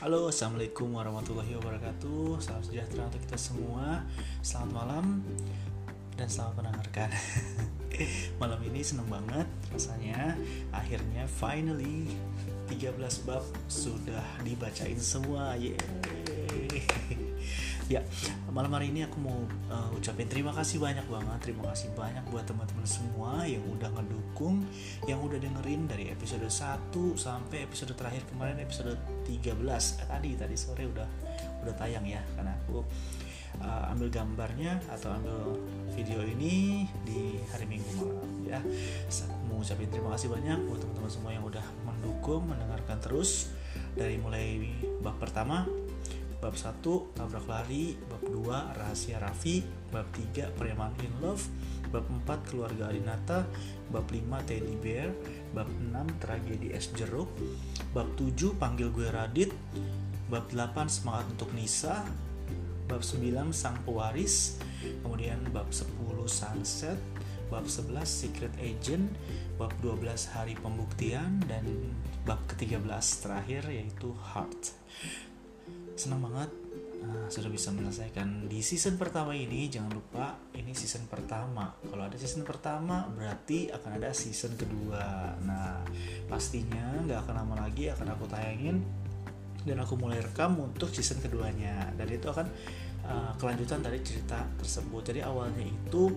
Halo, assalamualaikum warahmatullahi wabarakatuh. Salam sejahtera untuk kita semua. Selamat malam dan selamat mendengarkan. malam ini seneng banget rasanya. Akhirnya, finally 13 bab sudah dibacain semua. Yeay. Ya, malam hari ini aku mau uh, ucapin terima kasih banyak banget. Terima kasih banyak buat teman-teman semua yang udah ngedukung, yang udah dengerin dari episode 1 sampai episode terakhir kemarin episode 13. Eh, tadi tadi sore udah udah tayang ya karena aku uh, ambil gambarnya atau ambil video ini di hari Minggu malam ya. Aku mau ucapin terima kasih banyak buat teman-teman semua yang udah mendukung, mendengarkan terus dari mulai bab pertama Bab 1 Tabrak Lari, Bab 2 Rahasia Raffi, Bab 3 Preman in Love, Bab 4 Keluarga Arinata, Bab 5 Teddy Bear, Bab 6 Tragedi Es Jeruk, Bab 7 Panggil Gue Radit, Bab 8 Semangat Untuk Nisa, Bab 9 Sang Pewaris, kemudian Bab 10 Sunset, Bab 11 Secret Agent, Bab 12 Hari Pembuktian, dan bab ke-13 terakhir yaitu Heart senang banget. Uh, sudah bisa menyelesaikan di season pertama ini. Jangan lupa ini season pertama. Kalau ada season pertama berarti akan ada season kedua. Nah pastinya nggak akan lama lagi akan aku tayangin dan aku mulai rekam untuk season keduanya. Dan itu akan uh, kelanjutan dari cerita tersebut. Jadi awalnya itu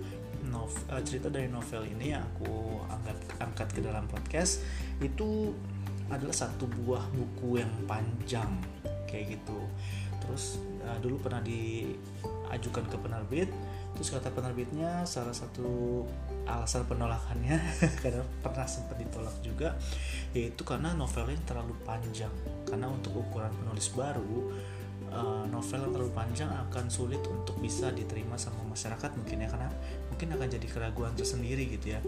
novel, uh, cerita dari novel ini yang aku angkat angkat ke dalam podcast itu adalah satu buah buku yang panjang kayak gitu. Terus uh, dulu pernah diajukan ke penerbit terus kata penerbitnya salah satu alasan penolakannya karena pernah sempat ditolak juga yaitu karena novelnya terlalu panjang. Karena untuk ukuran penulis baru uh, novel yang terlalu panjang akan sulit untuk bisa diterima sama masyarakat mungkin ya karena mungkin akan jadi keraguan tersendiri gitu ya.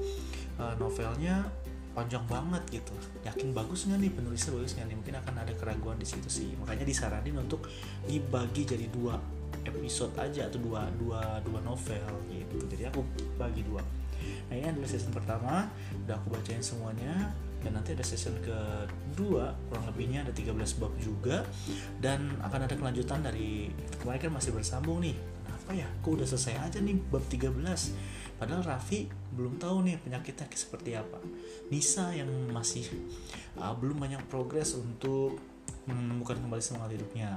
Uh, novelnya panjang banget gitu. Yakin bagus nggak nih penulisnya bagus nggak nih? Mungkin akan ada keraguan di situ sih. Makanya disaranin untuk dibagi jadi dua episode aja atau dua dua dua novel gitu. Jadi aku bagi dua. Nah ini adalah season pertama. Udah aku bacain semuanya. Dan nanti ada season kedua kurang lebihnya ada 13 bab juga. Dan akan ada kelanjutan dari kemarin kan masih bersambung nih apa ya kok udah selesai aja nih bab 13 padahal Raffi belum tahu nih penyakitnya seperti apa. Nisa yang masih uh, belum banyak progres untuk menemukan kembali semangat hidupnya.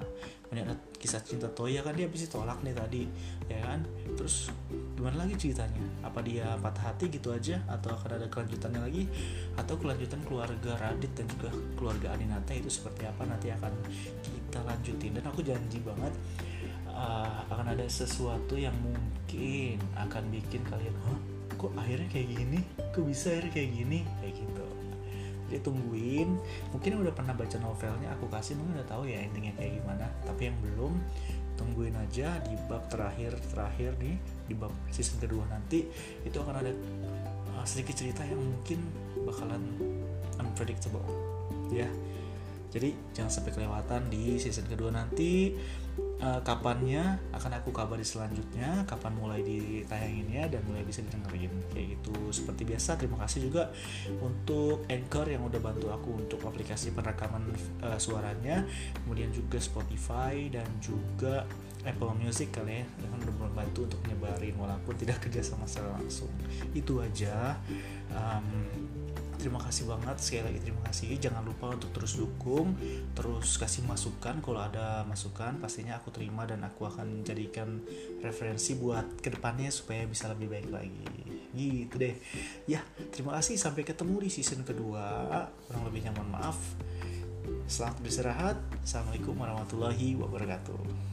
Banyak kisah cinta Toya kan dia bisa tolak nih tadi ya kan? Terus gimana lagi ceritanya? Apa dia patah hati gitu aja? Atau akan ada kelanjutannya lagi? Atau kelanjutan keluarga Radit dan juga keluarga Aninata itu seperti apa? Nanti akan kita lanjutin. Dan aku janji banget uh, akan ada sesuatu yang mungkin akan bikin kalian Hah, kok akhirnya kayak gini? Kok bisa akhirnya kayak gini? Kayak gitu. Jadi tungguin. Mungkin udah pernah baca novelnya aku kasih. Mungkin udah tahu ya endingnya kayak gimana. Tapi yang belum tungguin aja di bab terakhir terakhir nih di bab season kedua nanti itu akan ada uh, sedikit cerita yang mungkin bakalan unpredictable ya. Jadi jangan sampai kelewatan di season kedua nanti uh, kapannya akan aku kabari selanjutnya kapan mulai ditayanginnya dan mulai bisa didengerin. Kayak gitu. Seperti biasa terima kasih juga untuk Anchor yang udah bantu aku untuk aplikasi perekaman uh, suaranya. Kemudian juga Spotify dan juga Apple Music kali ya. Dengan udah membantu untuk nyebarin walaupun tidak kerja sama secara langsung. Itu aja. Um, terima kasih banget sekali lagi terima kasih. Jangan lupa untuk terus dukung terus kasih masukan. Kalau ada masukan pastinya aku terima dan aku akan jadikan referensi buat ke depannya supaya bisa lebih baik lagi. Gitu deh. Ya terima kasih. Sampai ketemu di season kedua. Kurang lebihnya mohon maaf. Selamat beristirahat. Assalamualaikum warahmatullahi wabarakatuh